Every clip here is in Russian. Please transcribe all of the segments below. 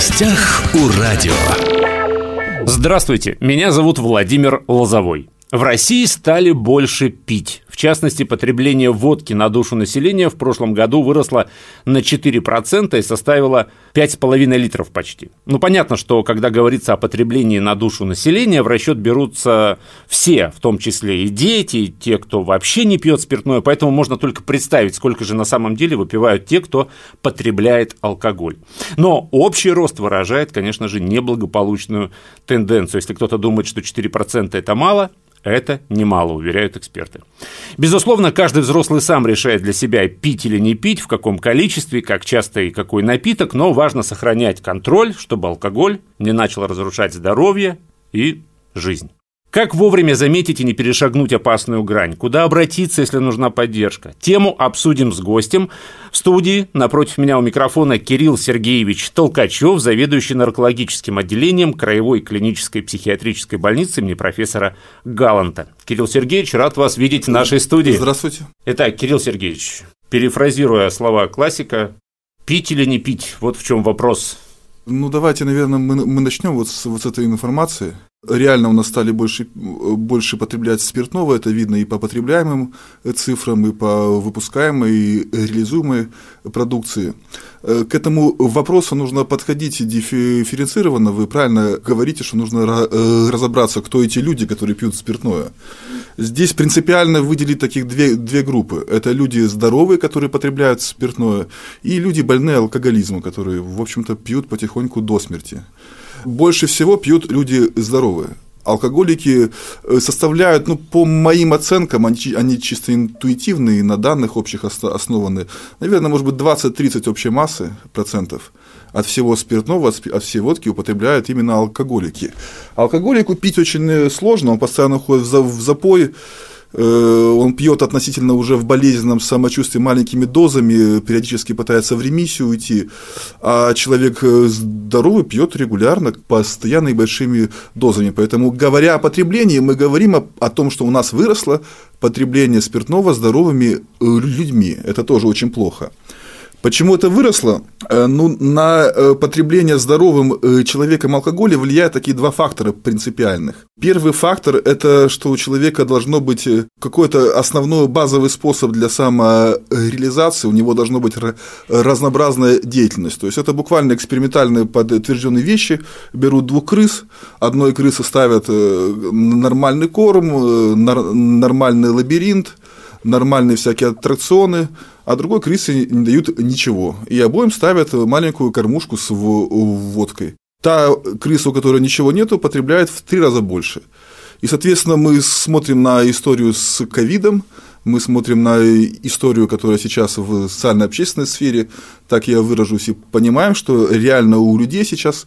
гостях у радио. Здравствуйте, меня зовут Владимир Лозовой. В России стали больше пить. Частности, потребление водки на душу населения в прошлом году выросло на 4% и составило 5,5 литров почти. Ну, понятно, что когда говорится о потреблении на душу населения, в расчет берутся все, в том числе и дети, и те, кто вообще не пьет спиртное, поэтому можно только представить, сколько же на самом деле выпивают те, кто потребляет алкоголь. Но общий рост выражает, конечно же, неблагополучную тенденцию. Если кто-то думает, что 4% это мало, это немало, уверяют эксперты. Безусловно, каждый взрослый сам решает для себя, пить или не пить, в каком количестве, как часто и какой напиток, но важно сохранять контроль, чтобы алкоголь не начал разрушать здоровье и жизнь. Как вовремя заметить и не перешагнуть опасную грань? Куда обратиться, если нужна поддержка? Тему обсудим с гостем. В студии напротив меня у микрофона Кирилл Сергеевич Толкачев, заведующий наркологическим отделением Краевой клинической психиатрической больницы имени профессора Галанта. Кирилл Сергеевич, рад вас видеть в нашей студии. Здравствуйте. Итак, Кирилл Сергеевич, перефразируя слова классика, пить или не пить? Вот в чем вопрос. Ну, давайте, наверное, мы, мы начнем вот с, вот с этой информации. Реально у нас стали больше, больше потреблять спиртного, это видно и по потребляемым цифрам, и по выпускаемой, и реализуемой продукции. Э, к этому вопросу нужно подходить дифференцированно. Вы правильно говорите, что нужно э, разобраться, кто эти люди, которые пьют спиртное. Здесь принципиально выделить таких две, две группы. Это люди здоровые, которые потребляют спиртное, и люди больные алкоголизмом, которые, в общем-то, пьют потихоньку до смерти. Больше всего пьют люди здоровые. Алкоголики э, составляют, ну, по моим оценкам, они, они чисто интуитивные, на данных общих основаны, наверное, может быть, 20-30 общей массы процентов от всего спиртного, от всей водки употребляют именно алкоголики. Алкоголику пить очень э, сложно, он постоянно ходит в запой, он пьет относительно уже в болезненном самочувствии маленькими дозами, периодически пытается в ремиссию уйти, а человек э, здоровый пьет регулярно, постоянно и большими дозами. Поэтому, говоря о потреблении, мы говорим о, о том, что у нас выросло потребление спиртного здоровыми э, людьми. Это тоже очень плохо. Почему это выросло? Э, ну, на э, потребление здоровым э, человеком алкоголя влияют такие два фактора принципиальных. Первый фактор – это что у человека должно быть какой-то основной базовый способ для самореализации, у него должно быть разнообразная деятельность. То есть, это буквально экспериментальные подтвержденные вещи. Берут двух крыс, одной крысы ставят нормальный корм, нормальный лабиринт, нормальные всякие аттракционы, а другой крысе не дают ничего. И обоим ставят маленькую кормушку с водкой. Та крыса, у которой ничего нету, потребляет в три раза больше. И, соответственно, мы смотрим на историю с ковидом, мы смотрим на историю, которая сейчас в социально-общественной сфере, так я выражусь, и понимаем, что реально у людей сейчас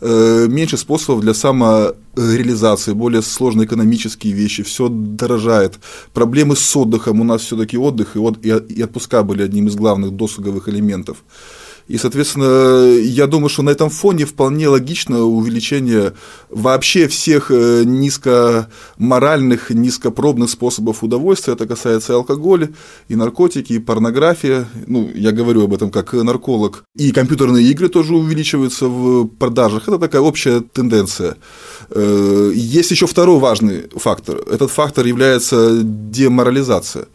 меньше способов для самореализации, более сложные экономические вещи, все дорожает. Проблемы с отдыхом, у нас все-таки отдых и отпуска были одним из главных досуговых элементов. И, соответственно, я думаю, что на этом фоне вполне логично увеличение вообще всех э, низкоморальных, низкопробных способов удовольствия. Это касается и алкоголя, и наркотики, и порнография. Ну, я говорю об этом как нарколог. И компьютерные игры тоже увеличиваются в продажах. Это такая общая тенденция. Э, есть еще второй важный фактор. Этот фактор является деморализация.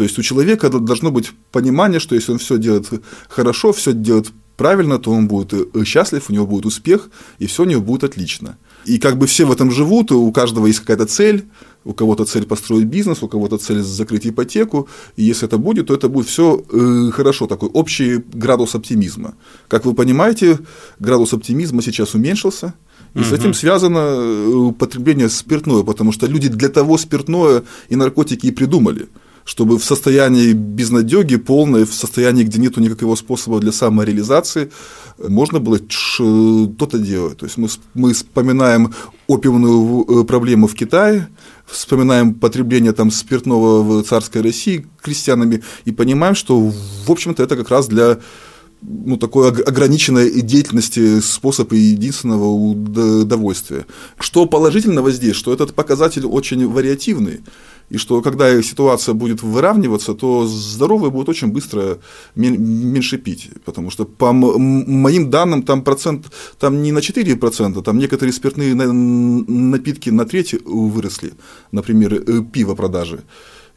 То есть у человека должно быть понимание, что если он все делает хорошо, все делает правильно, то он будет э, счастлив, у него будет успех, и все у него будет отлично. И как бы все в этом живут, у каждого есть какая-то цель, у кого-то цель построить бизнес, у кого-то цель закрыть ипотеку, и если это будет, то это будет все э, хорошо, такой общий градус оптимизма. Как вы понимаете, градус оптимизма сейчас уменьшился, и угу. с этим связано э, потребление спиртное, потому что люди для того спиртное и наркотики и придумали – чтобы в состоянии безнадеги полной, в состоянии, где нет никакого способа для самореализации, можно было что-то делать. То есть мы, мы вспоминаем опиумную э, проблему в Китае, вспоминаем потребление там спиртного в царской России крестьянами и понимаем, что, в общем-то, это как раз для ну, такой ограниченной деятельности способ единственного удовольствия. Что положительного здесь, что этот показатель очень вариативный, и что когда ситуация будет выравниваться, то здоровые будут очень быстро меньше пить, потому что по моим данным там процент там не на 4%, там некоторые спиртные напитки на треть выросли, например, э, пиво продажи.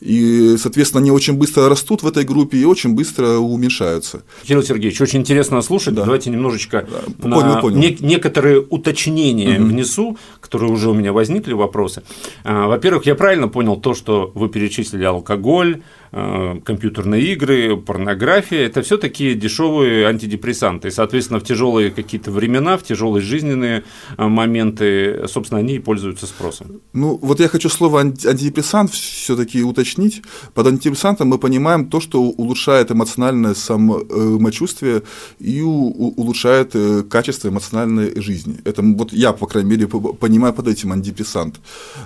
И, соответственно, они очень быстро растут в этой группе и очень быстро уменьшаются. Кирилл Сергеевич, очень интересно слушать. Да. Давайте немножечко да. понял, понял. Не- некоторые уточнения угу. внесу, которые уже у меня возникли вопросы. А, во-первых, я правильно понял то, что вы перечислили алкоголь, компьютерные игры, порнография, это все такие дешевые антидепрессанты. И, соответственно, в тяжелые какие-то времена, в тяжелые жизненные э, моменты, собственно, они и пользуются спросом. Ну, вот я хочу слово антидепрессант все-таки уточнить. Под антидепрессантом мы понимаем то, что улучшает эмоциональное самочувствие и улучшает э, качество эмоциональной жизни. Это вот я, по крайней мере, понимаю под этим антидепрессант.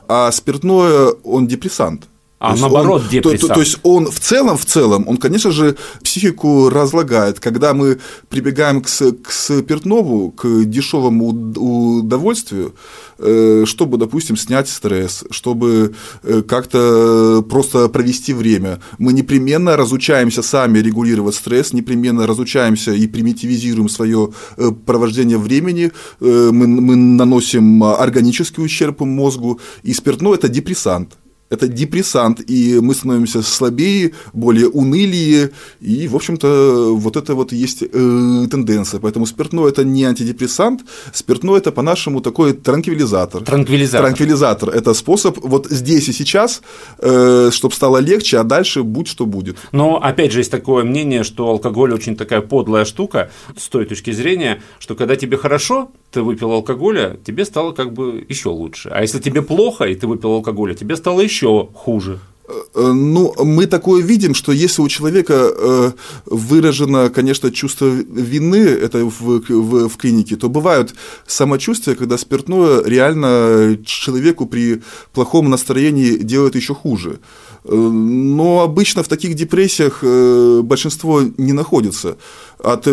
А спиртное, он депрессант. А наоборот, он, то, то, то есть он в целом, в целом, он, конечно же, психику разлагает. Когда мы прибегаем к, к спиртному, к дешевому удовольствию, э, чтобы, допустим, снять стресс, чтобы э, как-то просто провести время, мы непременно разучаемся сами регулировать стресс, непременно разучаемся и примитивизируем свое э, провождение времени, мы, мы наносим органический ущерб мозгу, и спиртное – это депрессант это депрессант, и мы становимся слабее, более унылие, и, в общем-то, вот это вот есть э, тенденция. Поэтому спиртное – это не антидепрессант, спиртное – это, по-нашему, такой транквилизатор. Транквилизатор. Транквилизатор – это способ вот здесь и сейчас, э, чтобы стало легче, а дальше будь что будет. Но, опять же, есть такое мнение, что алкоголь очень такая подлая штука, с той точки зрения, что когда тебе хорошо, ты выпил алкоголя, тебе стало как бы еще лучше. А если тебе плохо, и ты выпил алкоголя, тебе стало еще хуже. Э, ну, мы такое видим, что если у человека э, выражено, конечно, чувство вины, это в, в, в клинике, то бывают самочувствия, когда спиртное реально человеку при плохом настроении делает еще хуже. Э, но обычно в таких депрессиях большинство не находится от э,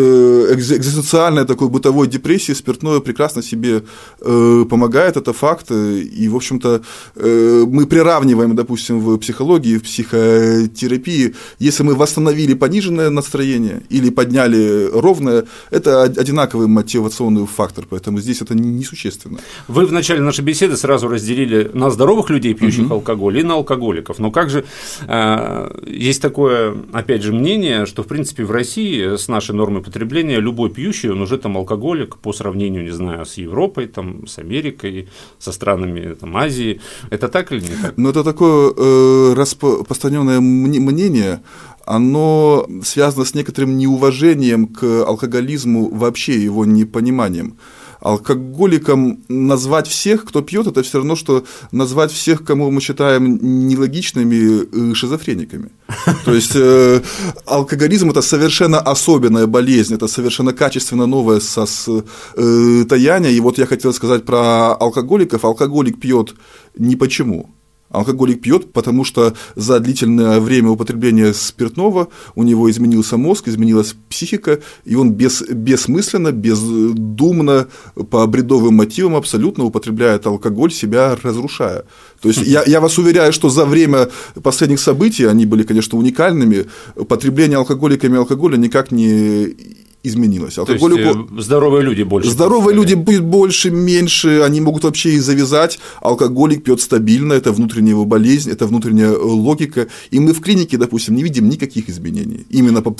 экзистенциальной такой бытовой депрессии спиртное прекрасно себе э, помогает, это факт. И, в общем-то, э, мы приравниваем, допустим, в психологии, в психотерапии, если мы восстановили пониженное настроение или подняли ровное, это одинаковый мотивационный фактор, поэтому здесь это несущественно. Вы в начале нашей беседы сразу разделили на здоровых людей, пьющих угу. алкоголь, и на алкоголиков. Но как же есть такое, опять же, мнение, что, в принципе, в России с нашей нормы потребления, любой пьющий, он уже там алкоголик по сравнению, не знаю, с Европой, там, с Америкой, со странами там, Азии. Это так или не так? Ну, это такое э, распространенное мнение, оно связано с некоторым неуважением к алкоголизму, вообще его непониманием алкоголиком назвать всех, кто пьет, это все равно, что назвать всех, кому мы считаем нелогичными, э, шизофрениками. То есть э, алкоголизм это совершенно особенная болезнь, это совершенно качественно новое состояние. Э, И вот я хотел сказать про алкоголиков. Алкоголик пьет не почему. Алкоголик пьет, потому что за длительное время употребления спиртного у него изменился мозг, изменилась психика, и он без, бессмысленно, бездумно, по бредовым мотивам абсолютно употребляет алкоголь, себя разрушая. То есть я, я вас уверяю, что за время последних событий, они были, конечно, уникальными, потребление алкоголиками алкоголя никак не изменилось. Алкоголику... То есть, э, здоровые люди больше. Здоровые люди будет больше, меньше, они могут вообще и завязать. Алкоголик пьет стабильно, это внутренняя его болезнь, это внутренняя э, логика. И мы в клинике, допустим, не видим никаких изменений. Именно по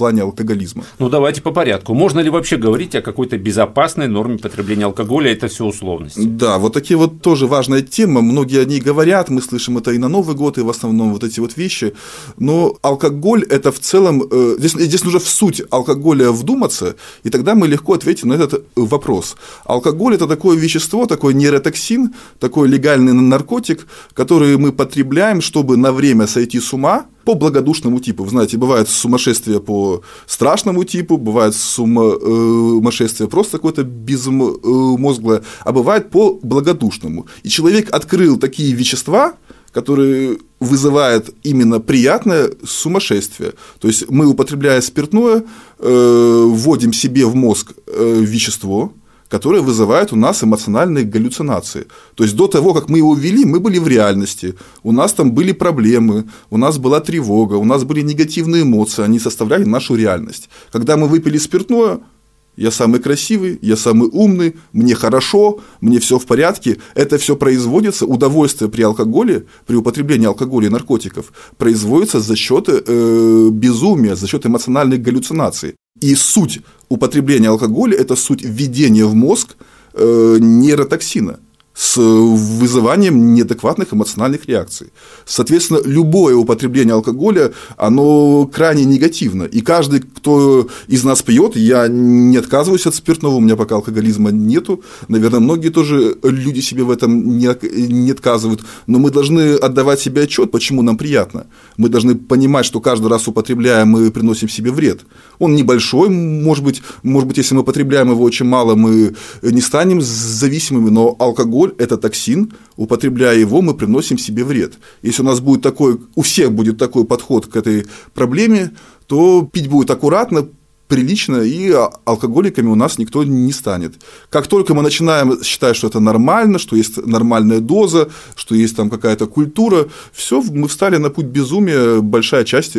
плане алкоголизма. Ну, давайте по порядку. Можно ли вообще говорить о какой-то безопасной норме потребления алкоголя? Это все условности. Да, вот такие вот тоже важная тема. Многие о ней говорят, мы слышим это и на Новый год, и в основном вот эти вот вещи. Но алкоголь – это в целом… Э, здесь, здесь нужно в суть алкоголя вдуматься, и тогда мы легко ответим на этот вопрос. Алкоголь – это такое вещество, такой нейротоксин, такой легальный наркотик, который мы потребляем, чтобы на время сойти с ума – по благодушному типу. Вы знаете, бывает сумасшествие по страшному типу, бывает сумасшествие просто какое-то безмозглое, а бывает по благодушному. И человек открыл такие вещества, который вызывает именно приятное сумасшествие. То есть мы, употребляя спиртное, э, вводим себе в мозг э, вещество, которое вызывает у нас эмоциональные галлюцинации. То есть до того, как мы его ввели, мы были в реальности, у нас там были проблемы, у нас была тревога, у нас были негативные эмоции, они составляли нашу реальность. Когда мы выпили спиртное, я самый красивый, я самый умный, мне хорошо, мне все в порядке. Это все производится, удовольствие при алкоголе, при употреблении алкоголя и наркотиков, производится за счет э, безумия, за счет эмоциональных галлюцинаций. И суть употребления алкоголя – это суть введения в мозг э, нейротоксина – с вызыванием неадекватных эмоциональных реакций. Соответственно, любое употребление алкоголя, оно крайне негативно. И каждый, кто из нас пьет, я не отказываюсь от спиртного, у меня пока алкоголизма нету. Наверное, многие тоже люди себе в этом не, не отказывают. Но мы должны отдавать себе отчет, почему нам приятно. Мы должны понимать, что каждый раз употребляя, мы приносим себе вред. Он небольшой, может быть, может быть, если мы потребляем его очень мало, мы не станем зависимыми, но алкоголь это токсин, употребляя его, мы приносим себе вред. Если у нас будет такой, у всех будет такой подход к этой проблеме, то пить будет аккуратно, прилично, и алкоголиками у нас никто не станет. Как только мы начинаем считать, что это нормально, что есть нормальная доза, что есть там какая-то культура, все, мы встали на путь безумия, большая часть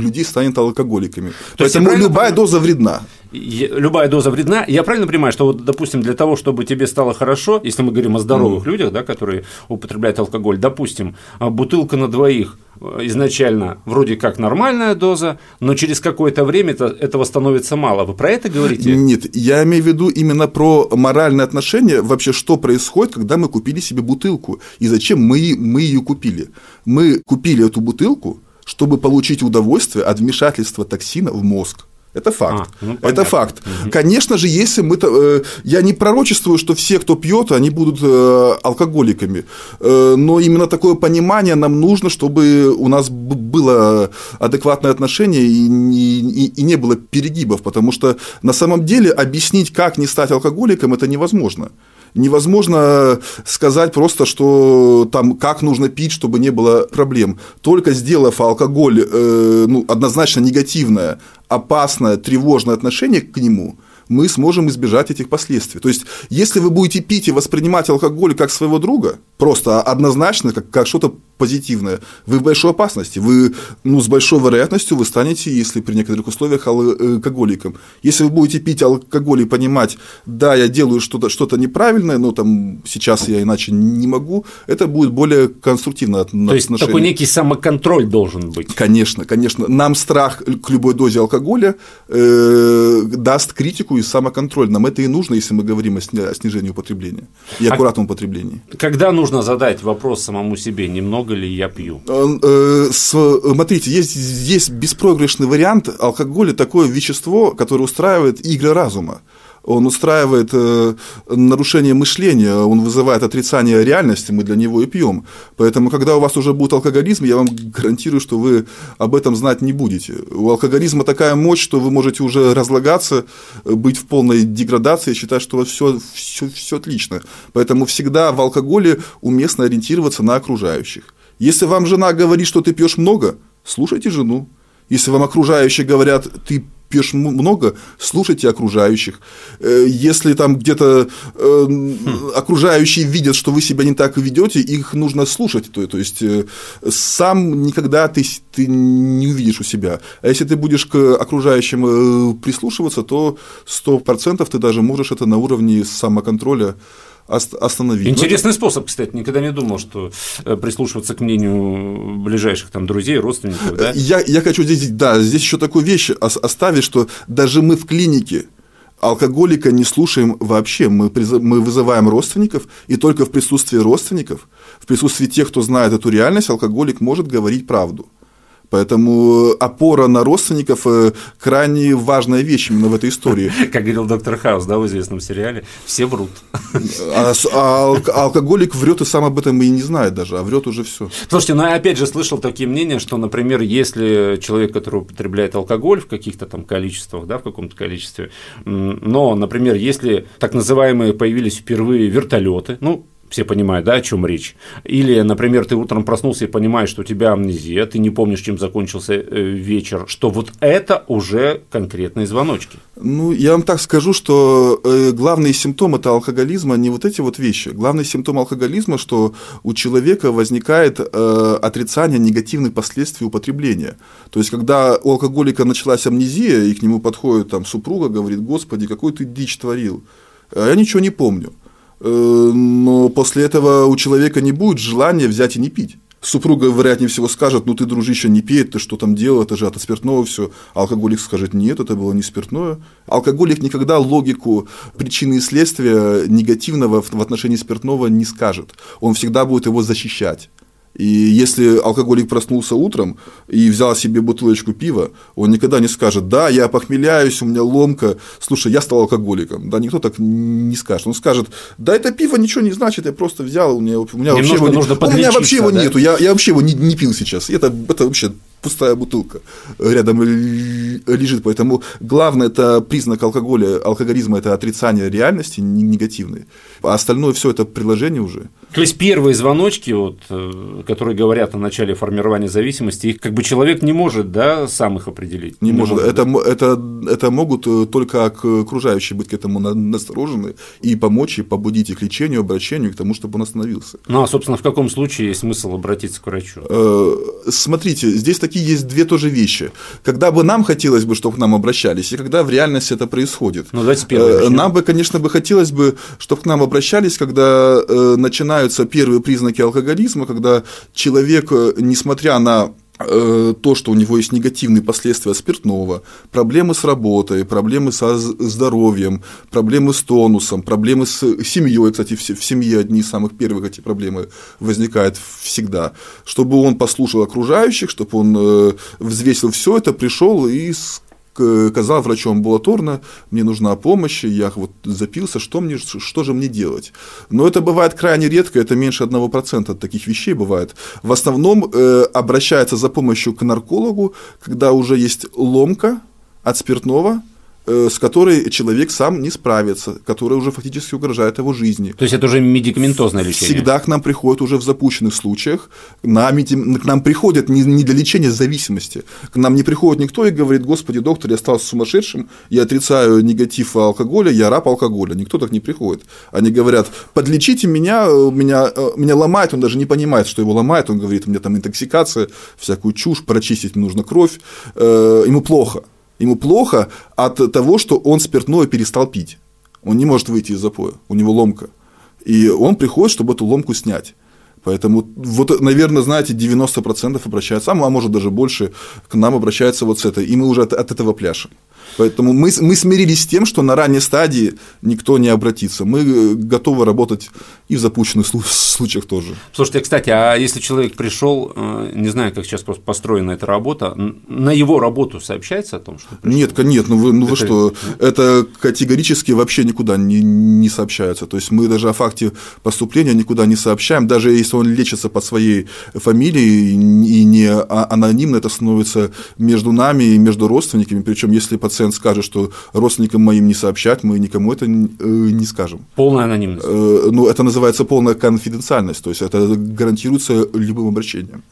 людей станет алкоголиками. То Поэтому любая понимаю... доза вредна любая доза вредна. Я правильно понимаю, что вот, допустим, для того, чтобы тебе стало хорошо, если мы говорим о здоровых mm. людях, да, которые употребляют алкоголь, допустим, а, бутылка на двоих э, изначально вроде как нормальная доза, но через какое-то время это, этого становится мало. Вы про это говорите? Нет, я имею в виду именно про моральное отношение, вообще что происходит, когда мы купили себе бутылку, и зачем мы, мы ее купили. Мы купили эту бутылку, чтобы получить удовольствие от вмешательства токсина в мозг. Это факт. А, ну, это факт. Угу. Конечно же, если мы... Э, я не пророчествую, что все, кто пьет, они будут э, алкоголиками. Э, но именно такое понимание нам нужно, чтобы у нас было адекватное отношение и, и, и не было перегибов. Потому что на самом деле объяснить, как не стать алкоголиком, это невозможно невозможно сказать просто, что там как нужно пить, чтобы не было проблем. Только сделав алкоголь э, ну, однозначно негативное, опасное, тревожное отношение к нему, мы сможем избежать этих последствий. То есть, если вы будете пить и воспринимать алкоголь как своего друга, просто однозначно, как, как что-то позитивное, вы в большой опасности. Вы ну, с большой вероятностью вы станете, если при некоторых условиях, алкоголиком. Если вы будете пить алкоголь и понимать, да, я делаю что-то что неправильное, но там сейчас я иначе не могу, это будет более конструктивно То есть такой некий самоконтроль должен быть. Конечно, конечно. Нам страх к любой дозе алкоголя э, даст критику и самоконтроль. Нам это и нужно, если мы говорим о снижении употребления и а аккуратном а употреблении. Когда нужно задать вопрос самому себе, немного много ли я пью? Э, э, смотрите, есть, есть беспроигрышный вариант. Алкоголь – такое вещество, которое устраивает игры разума он устраивает э, нарушение мышления, он вызывает отрицание реальности, мы для него и пьем. Поэтому, когда у вас уже будет алкоголизм, я вам гарантирую, что вы об этом знать не будете. У алкоголизма такая мощь, что вы можете уже разлагаться, быть в полной деградации, считать, что у вас все, все, все отлично. Поэтому всегда в алкоголе уместно ориентироваться на окружающих. Если вам жена говорит, что ты пьешь много, слушайте жену. Если вам окружающие говорят, ты пьешь много, слушайте окружающих. Э, если там где-то э, окружающие видят, что вы себя не так ведете, их нужно слушать. То, то есть э, сам никогда ты, ты не увидишь у себя. А если ты будешь к окружающим прислушиваться, то 100% ты даже можешь это на уровне самоконтроля остановить. Интересный Но способ, кстати, никогда не думал, что э, прислушиваться к мнению ближайших там друзей, родственников. Да? Я, я хочу здесь, да, здесь еще такую вещь оставить, что даже мы в клинике алкоголика не слушаем вообще. Мы, мы вызываем родственников, и только в присутствии родственников, в присутствии тех, кто знает эту реальность, алкоголик может говорить правду. Поэтому опора на родственников э, крайне важная вещь именно в этой истории. Как говорил доктор Хаус, да, в известном сериале, все врут. А, а алкоголик врет и сам об этом и не знает даже, а врет уже все. Слушайте, ну я опять же слышал такие мнения, что, например, если человек, который употребляет алкоголь в каких-то там количествах, да, в каком-то количестве, но, например, если так называемые появились впервые вертолеты, ну, все понимают, да, о чем речь. Или, например, ты утром проснулся и понимаешь, что у тебя амнезия, ты не помнишь, чем закончился э, вечер, что вот это уже конкретные звоночки. Ну, я вам так скажу, что э, главные симптомы это алкоголизма не вот эти вот вещи. Главный симптом алкоголизма, что у человека возникает э, отрицание негативных последствий употребления. То есть, когда у алкоголика началась амнезия, и к нему подходит там супруга, говорит, господи, какой ты дичь творил. Я ничего не помню. Э, но после этого у человека не будет желания взять и не пить. Супруга, вероятнее всего, скажет, ну ты, дружище, не пей, ты что там делал, это же от спиртного все. Алкоголик скажет, нет, это было не спиртное. Алкоголик никогда логику причины и следствия негативного в отношении спиртного не скажет. Он всегда будет его защищать. И если алкоголик проснулся утром и взял себе бутылочку пива, он никогда не скажет, да, я похмеляюсь, у меня ломка, слушай, я стал алкоголиком. Да, никто так не скажет. Он скажет, да, это пиво ничего не значит, я просто взял, у меня, у меня, вообще его, нужно у меня вообще его да? нету, я, я вообще его не, не пил сейчас. Это, это вообще пустая бутылка рядом лежит. Поэтому главное это признак алкоголя, алкоголизма это отрицание реальности негативной. А остальное все это приложение уже. То есть первые звоночки, вот, э, которые говорят о начале формирования зависимости, их как бы человек не может да, сам их определить. Не, не может. может. Это, это, это могут э, только окружающие быть к этому насторожены и помочь, и побудить их к лечению, обращению, к тому, чтобы он остановился. Ну, а, собственно, в каком случае есть смысл обратиться к врачу? Э, смотрите, здесь такие есть две тоже вещи. Когда бы нам хотелось бы, чтобы к нам обращались, и когда в реальности это происходит. Ну, давайте первое. Нам бы, конечно, бы хотелось бы, чтобы к нам обращались, когда начинают начинаются первые признаки алкоголизма, когда человек, э, несмотря на э, то, что у него есть негативные последствия спиртного, проблемы с работой, проблемы со здоровьем, проблемы с тонусом, проблемы с семьей, кстати, в семье одни из самых первых эти проблемы возникают всегда, чтобы он послушал окружающих, чтобы он э, взвесил все это, пришел и сказал врачу амбулаторно, мне нужна помощь, я вот запился, что, мне, что же мне делать? Но это бывает крайне редко, это меньше 1% от таких вещей бывает. В основном э, обращается за помощью к наркологу, когда уже есть ломка от спиртного, с которой человек сам не справится, которая уже фактически угрожает его жизни. То есть это уже медикаментозное лечение? Всегда к нам приходят уже в запущенных случаях, на, к нам приходят не, не для лечения зависимости, к нам не приходит никто и говорит, господи, доктор, я стал сумасшедшим, я отрицаю негатив алкоголя, я раб алкоголя. Никто так не приходит. Они говорят, подлечите меня, меня, э, меня ломает, он даже не понимает, что его ломает, он говорит, у меня там интоксикация, всякую чушь, прочистить нужно кровь, э, ему плохо. Ему плохо от того, что он спиртное перестал пить. Он не может выйти из запоя, у него ломка. И он приходит, чтобы эту ломку снять. Поэтому, вот, наверное, знаете, 90% обращаются, а может даже больше, к нам обращаются вот с этой, и мы уже от, от этого пляшем. Поэтому мы, мы смирились с тем, что на ранней стадии никто не обратится. Мы э, готовы работать и в запущенных случаях тоже. Слушайте, кстати, а если человек пришел, э, не знаю, как сейчас просто построена эта работа, на его работу сообщается о том, что пришел? Нет, нет, ну вы, ну вы что, это категорически вообще никуда не, не сообщается. То есть мы даже о факте поступления никуда не сообщаем, даже если он лечится под своей фамилией и не а, анонимно, это становится между нами и между родственниками, причем если пациент пациент скажет, что родственникам моим не сообщать, мы никому это не э, скажем. Полная анонимность. Э, ну, это называется полная конфиденциальность, то есть это гарантируется любым обращением.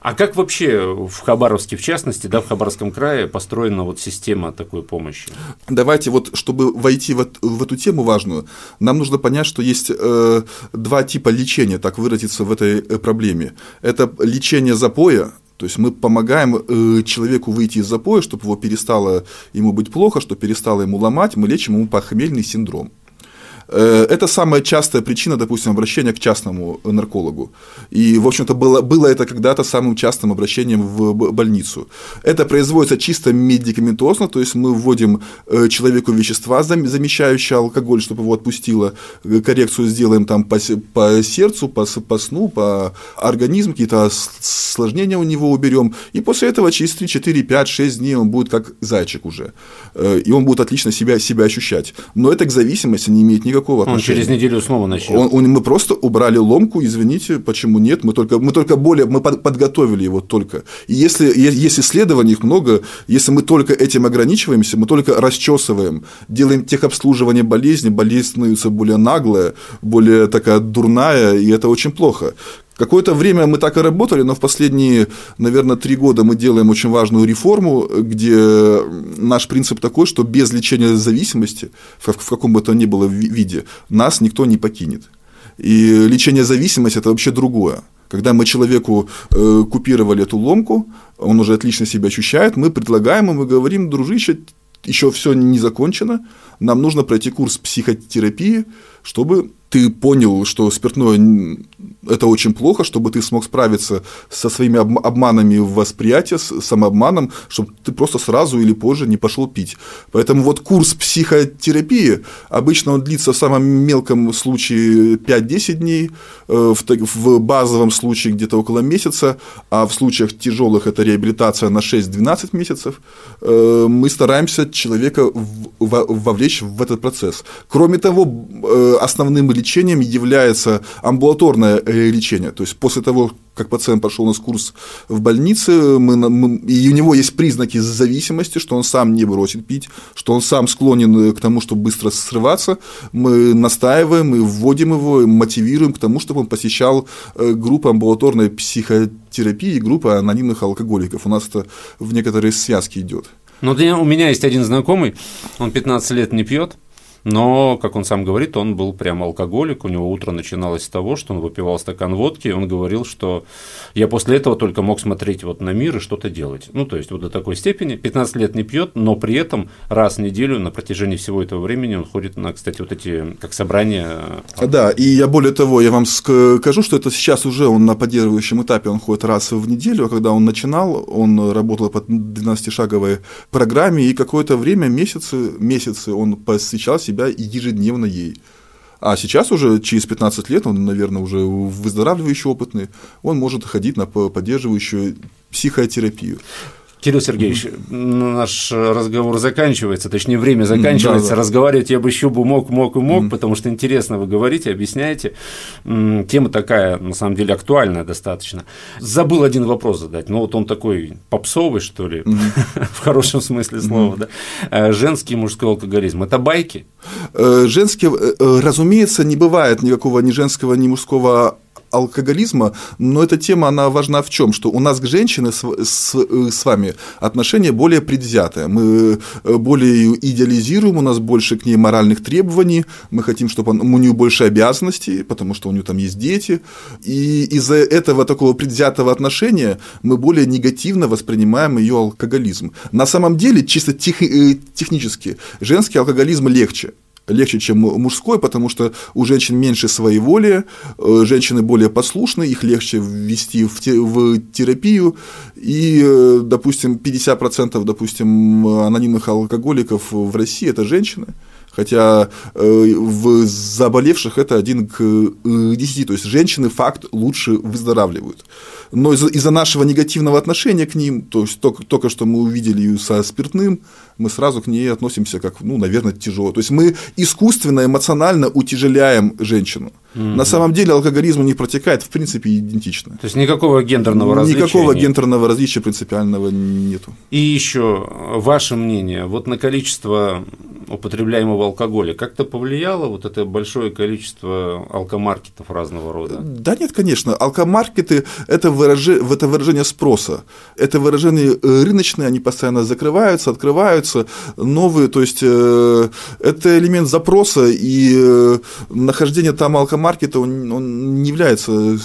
А как вообще в Хабаровске, в частности, да, в Хабаровском крае построена вот система такой помощи? Давайте вот, чтобы войти в, в эту тему важную, нам нужно понять, что есть э, два типа лечения, так выразиться в этой э, проблеме. Это лечение запоя, то есть мы помогаем э, человеку выйти из запоя, чтобы его перестало ему быть плохо, чтобы перестало ему ломать, мы лечим ему похмельный синдром. Э, это самая частая причина, допустим, обращения к частному наркологу. И, в общем-то, было, было это когда-то самым частым обращением в больницу. Это производится чисто медикаментозно, то есть мы вводим э, человеку вещества, замещающие алкоголь, чтобы его отпустило, э, коррекцию сделаем там по, по сердцу, по, по сну, по организму, какие-то осложнения у него уберем, и после этого через 3, 4, 5, 6 дней он будет как зайчик уже, и он будет отлично себя, себя ощущать. Но это к зависимости не имеет никакого никакого отношения. Он через неделю снова начнет. Он, он, мы просто убрали ломку, извините, почему нет, мы только, мы только более, мы подготовили его только. И если есть исследований их много, если мы только этим ограничиваемся, мы только расчесываем, делаем техобслуживание болезни, болезнь становится более наглая, более такая дурная, и это очень плохо. Какое-то время мы так и работали, но в последние, наверное, три года мы делаем очень важную реформу, где наш принцип такой, что без лечения зависимости, в каком бы то ни было виде, нас никто не покинет. И лечение зависимости – это вообще другое. Когда мы человеку э, купировали эту ломку, он уже отлично себя ощущает, мы предлагаем ему, говорим, дружище, еще все не закончено, нам нужно пройти курс психотерапии, чтобы ты понял, что спиртное это очень плохо, чтобы ты смог справиться со своими обманами в восприятии, с самообманом, чтобы ты просто сразу или позже не пошел пить. Поэтому вот курс психотерапии, обычно он длится в самом мелком случае 5-10 дней, э, в базовом случае где-то около месяца, а в случаях тяжелых это реабилитация на 6-12 месяцев. Э, мы стараемся человека вовлечь в этот процесс. Кроме того, э, основным лечением является амбулаторное э, лечение. То есть после того, как пациент прошел у нас курс в больнице, мы, мы, и у него есть признаки зависимости, что он сам не бросит пить, что он сам склонен э, к тому, чтобы быстро срываться, мы настаиваем, мы вводим его, мотивируем к тому, чтобы он посещал э, группу амбулаторной психотерапии, группу анонимных алкоголиков. У нас это в некоторые связки идет. Ну, у меня есть один знакомый, он 15 лет не пьет, но, как он сам говорит, он был прям алкоголик, у него утро начиналось с того, что он выпивал стакан водки, и он говорил, что я после этого только мог смотреть вот на мир и что-то делать. Ну, то есть вот до такой степени, 15 лет не пьет, но при этом раз в неделю на протяжении всего этого времени он ходит на, кстати, вот эти, как собрания. Да, и я более того, я вам скажу, что это сейчас уже он на поддерживающем этапе, он ходит раз в неделю, а когда он начинал, он работал по 12-шаговой программе, и какое-то время, месяцы, месяцы он посещал себя ежедневно ей. А сейчас уже через 15 лет, он, наверное, уже выздоравливающий опытный, он может ходить на поддерживающую психотерапию. Кирилл Сергеевич, наш разговор заканчивается, точнее, время заканчивается. Да, да. Разговаривать я бы еще бы мог, мог и мог, потому что интересно вы говорите, объясняете. Тема такая, на самом деле, актуальная достаточно. Забыл один вопрос задать. Ну, вот он такой попсовый, что ли, в хорошем смысле слова. Да? Э, женский и мужской алкоголизм это байки? Э, женский, э, разумеется, не бывает никакого ни женского, ни мужского алкоголизма, но эта тема, она важна в чем? Что у нас к женщине с, с, с вами отношение более предвзятое. Мы э, более идеализируем, у нас больше к ней моральных требований, мы хотим, чтобы он, у нее больше обязанностей, потому что у нее там есть дети. И из-за этого такого предвзятого отношения мы более негативно воспринимаем ее алкоголизм. На самом деле, чисто тех, э, технически, женский алкоголизм легче легче, чем мужской, потому что у женщин меньше своей воли, э, женщины более послушны, их легче ввести в, в терапию, и, э, допустим, 50% допустим, анонимных алкоголиков в России – это женщины, хотя э, в заболевших это один к 10, то есть женщины факт лучше выздоравливают. Но из-за из нашего негативного отношения к ним, то есть только, только что мы увидели ее со спиртным, мы сразу к ней относимся как, ну, наверное, тяжело. То есть мы искусственно, эмоционально утяжеляем женщину. Mm-hmm. На самом деле алкоголизм у них протекает в принципе идентично. То есть никакого гендерного различия. Никакого нет. гендерного различия принципиального нету. И еще ваше мнение, вот на количество употребляемого алкоголя как-то повлияло вот это большое количество алкомаркетов разного рода? Да нет, конечно. Алкомаркеты это, выражи, это выражение спроса. Это выражение э, рыночные, они постоянно закрываются, открываются, новые. То есть э, это элемент запроса и э, нахождение там алкомаркета маркета, он, он не является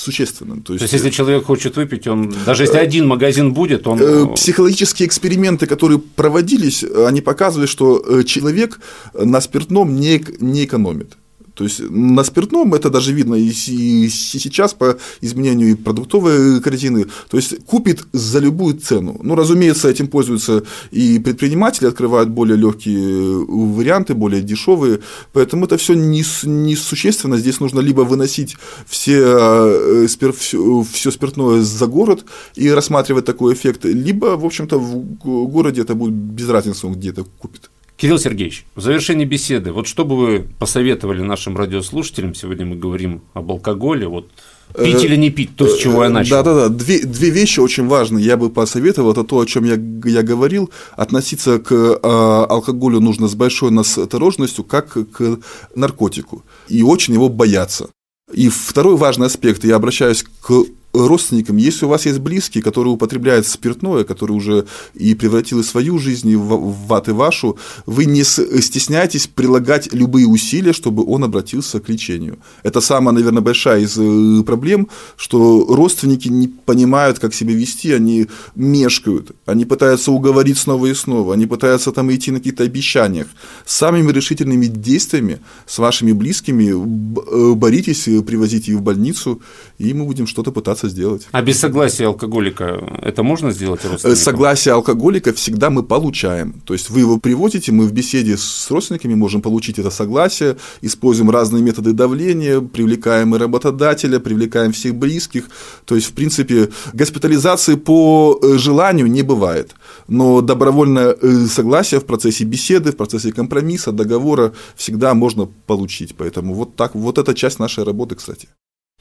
существенным. То есть, То есть, если человек хочет выпить, он даже если один магазин будет, он. Э, психологические эксперименты, которые проводились, они показывали, что э, человек на спиртном не, не экономит. То есть на спиртном это даже видно и сейчас по изменению и продуктовой корзины. То есть купит за любую цену. Ну, разумеется, этим пользуются и предприниматели, открывают более легкие варианты, более дешевые. Поэтому это все не, не существенно. Здесь нужно либо выносить все, э, все, все спиртное за город и рассматривать такой эффект, либо, в общем-то, в городе это будет без разницы, он где-то купит. Кирилл Сергеевич, в завершении беседы, вот что бы вы посоветовали нашим радиослушателям, сегодня мы говорим об алкоголе, вот Пить или не пить, то, с чего я начал. Да-да-да, две, две вещи очень важны. Я бы посоветовал, это то, о чем я, я говорил, относиться к э, алкоголю нужно с большой осторожностью, как к наркотику, и очень его бояться. И второй важный аспект, я обращаюсь к родственникам, если у вас есть близкие, которые употребляют спиртное, которые уже и превратили свою жизнь в, в ад и вашу, вы не стесняйтесь прилагать любые усилия, чтобы он обратился к лечению. Это самая, наверное, большая из э, проблем, что родственники не понимают, как себя вести, они мешкают, они пытаются уговорить снова и снова, они пытаются там идти на каких-то обещаниях. Самыми решительными действиями с вашими близкими э, боритесь, привозите их в больницу, и мы будем что-то пытаться пытаться сделать. А без согласия алкоголика это можно сделать родственникам? Согласие алкоголика всегда мы получаем. То есть вы его приводите, мы в беседе с родственниками можем получить это согласие, используем разные методы давления, привлекаем и работодателя, привлекаем всех близких. То есть, в принципе, госпитализации по э, желанию не бывает. Но добровольное э, согласие в процессе беседы, в процессе компромисса, договора всегда можно получить. Поэтому вот так, вот эта часть нашей работы, кстати.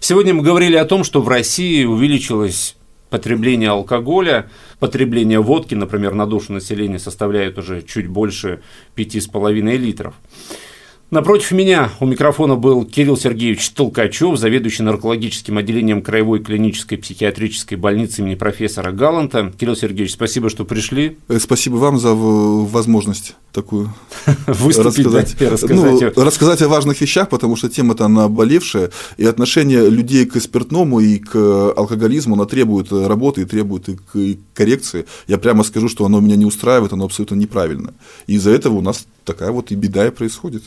Сегодня мы говорили о том, что в России увеличилось потребление алкоголя, потребление водки, например, на душу населения составляет уже чуть больше 5,5 литров. Напротив меня у микрофона был Кирилл Сергеевич Толкачев, заведующий наркологическим отделением Краевой клинической психиатрической больницы имени профессора Галанта. Кирилл Сергеевич, спасибо, что пришли. Э, спасибо вам за возможность такую Выступить, рассказать. Да, рассказать. Ну, рассказать о важных вещах, потому что тема-то наболевшая, и отношение людей к спиртному и к алкоголизму, она требует работы и требует и коррекции. Я прямо скажу, что оно меня не устраивает, оно абсолютно неправильно. И из-за этого у нас такая вот и беда и происходит.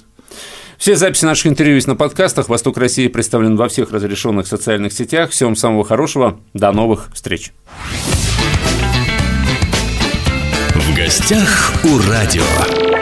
Все записи наших интервью есть на подкастах. «Восток России» представлен во всех разрешенных социальных сетях. Всем самого хорошего. До новых встреч. В гостях у радио.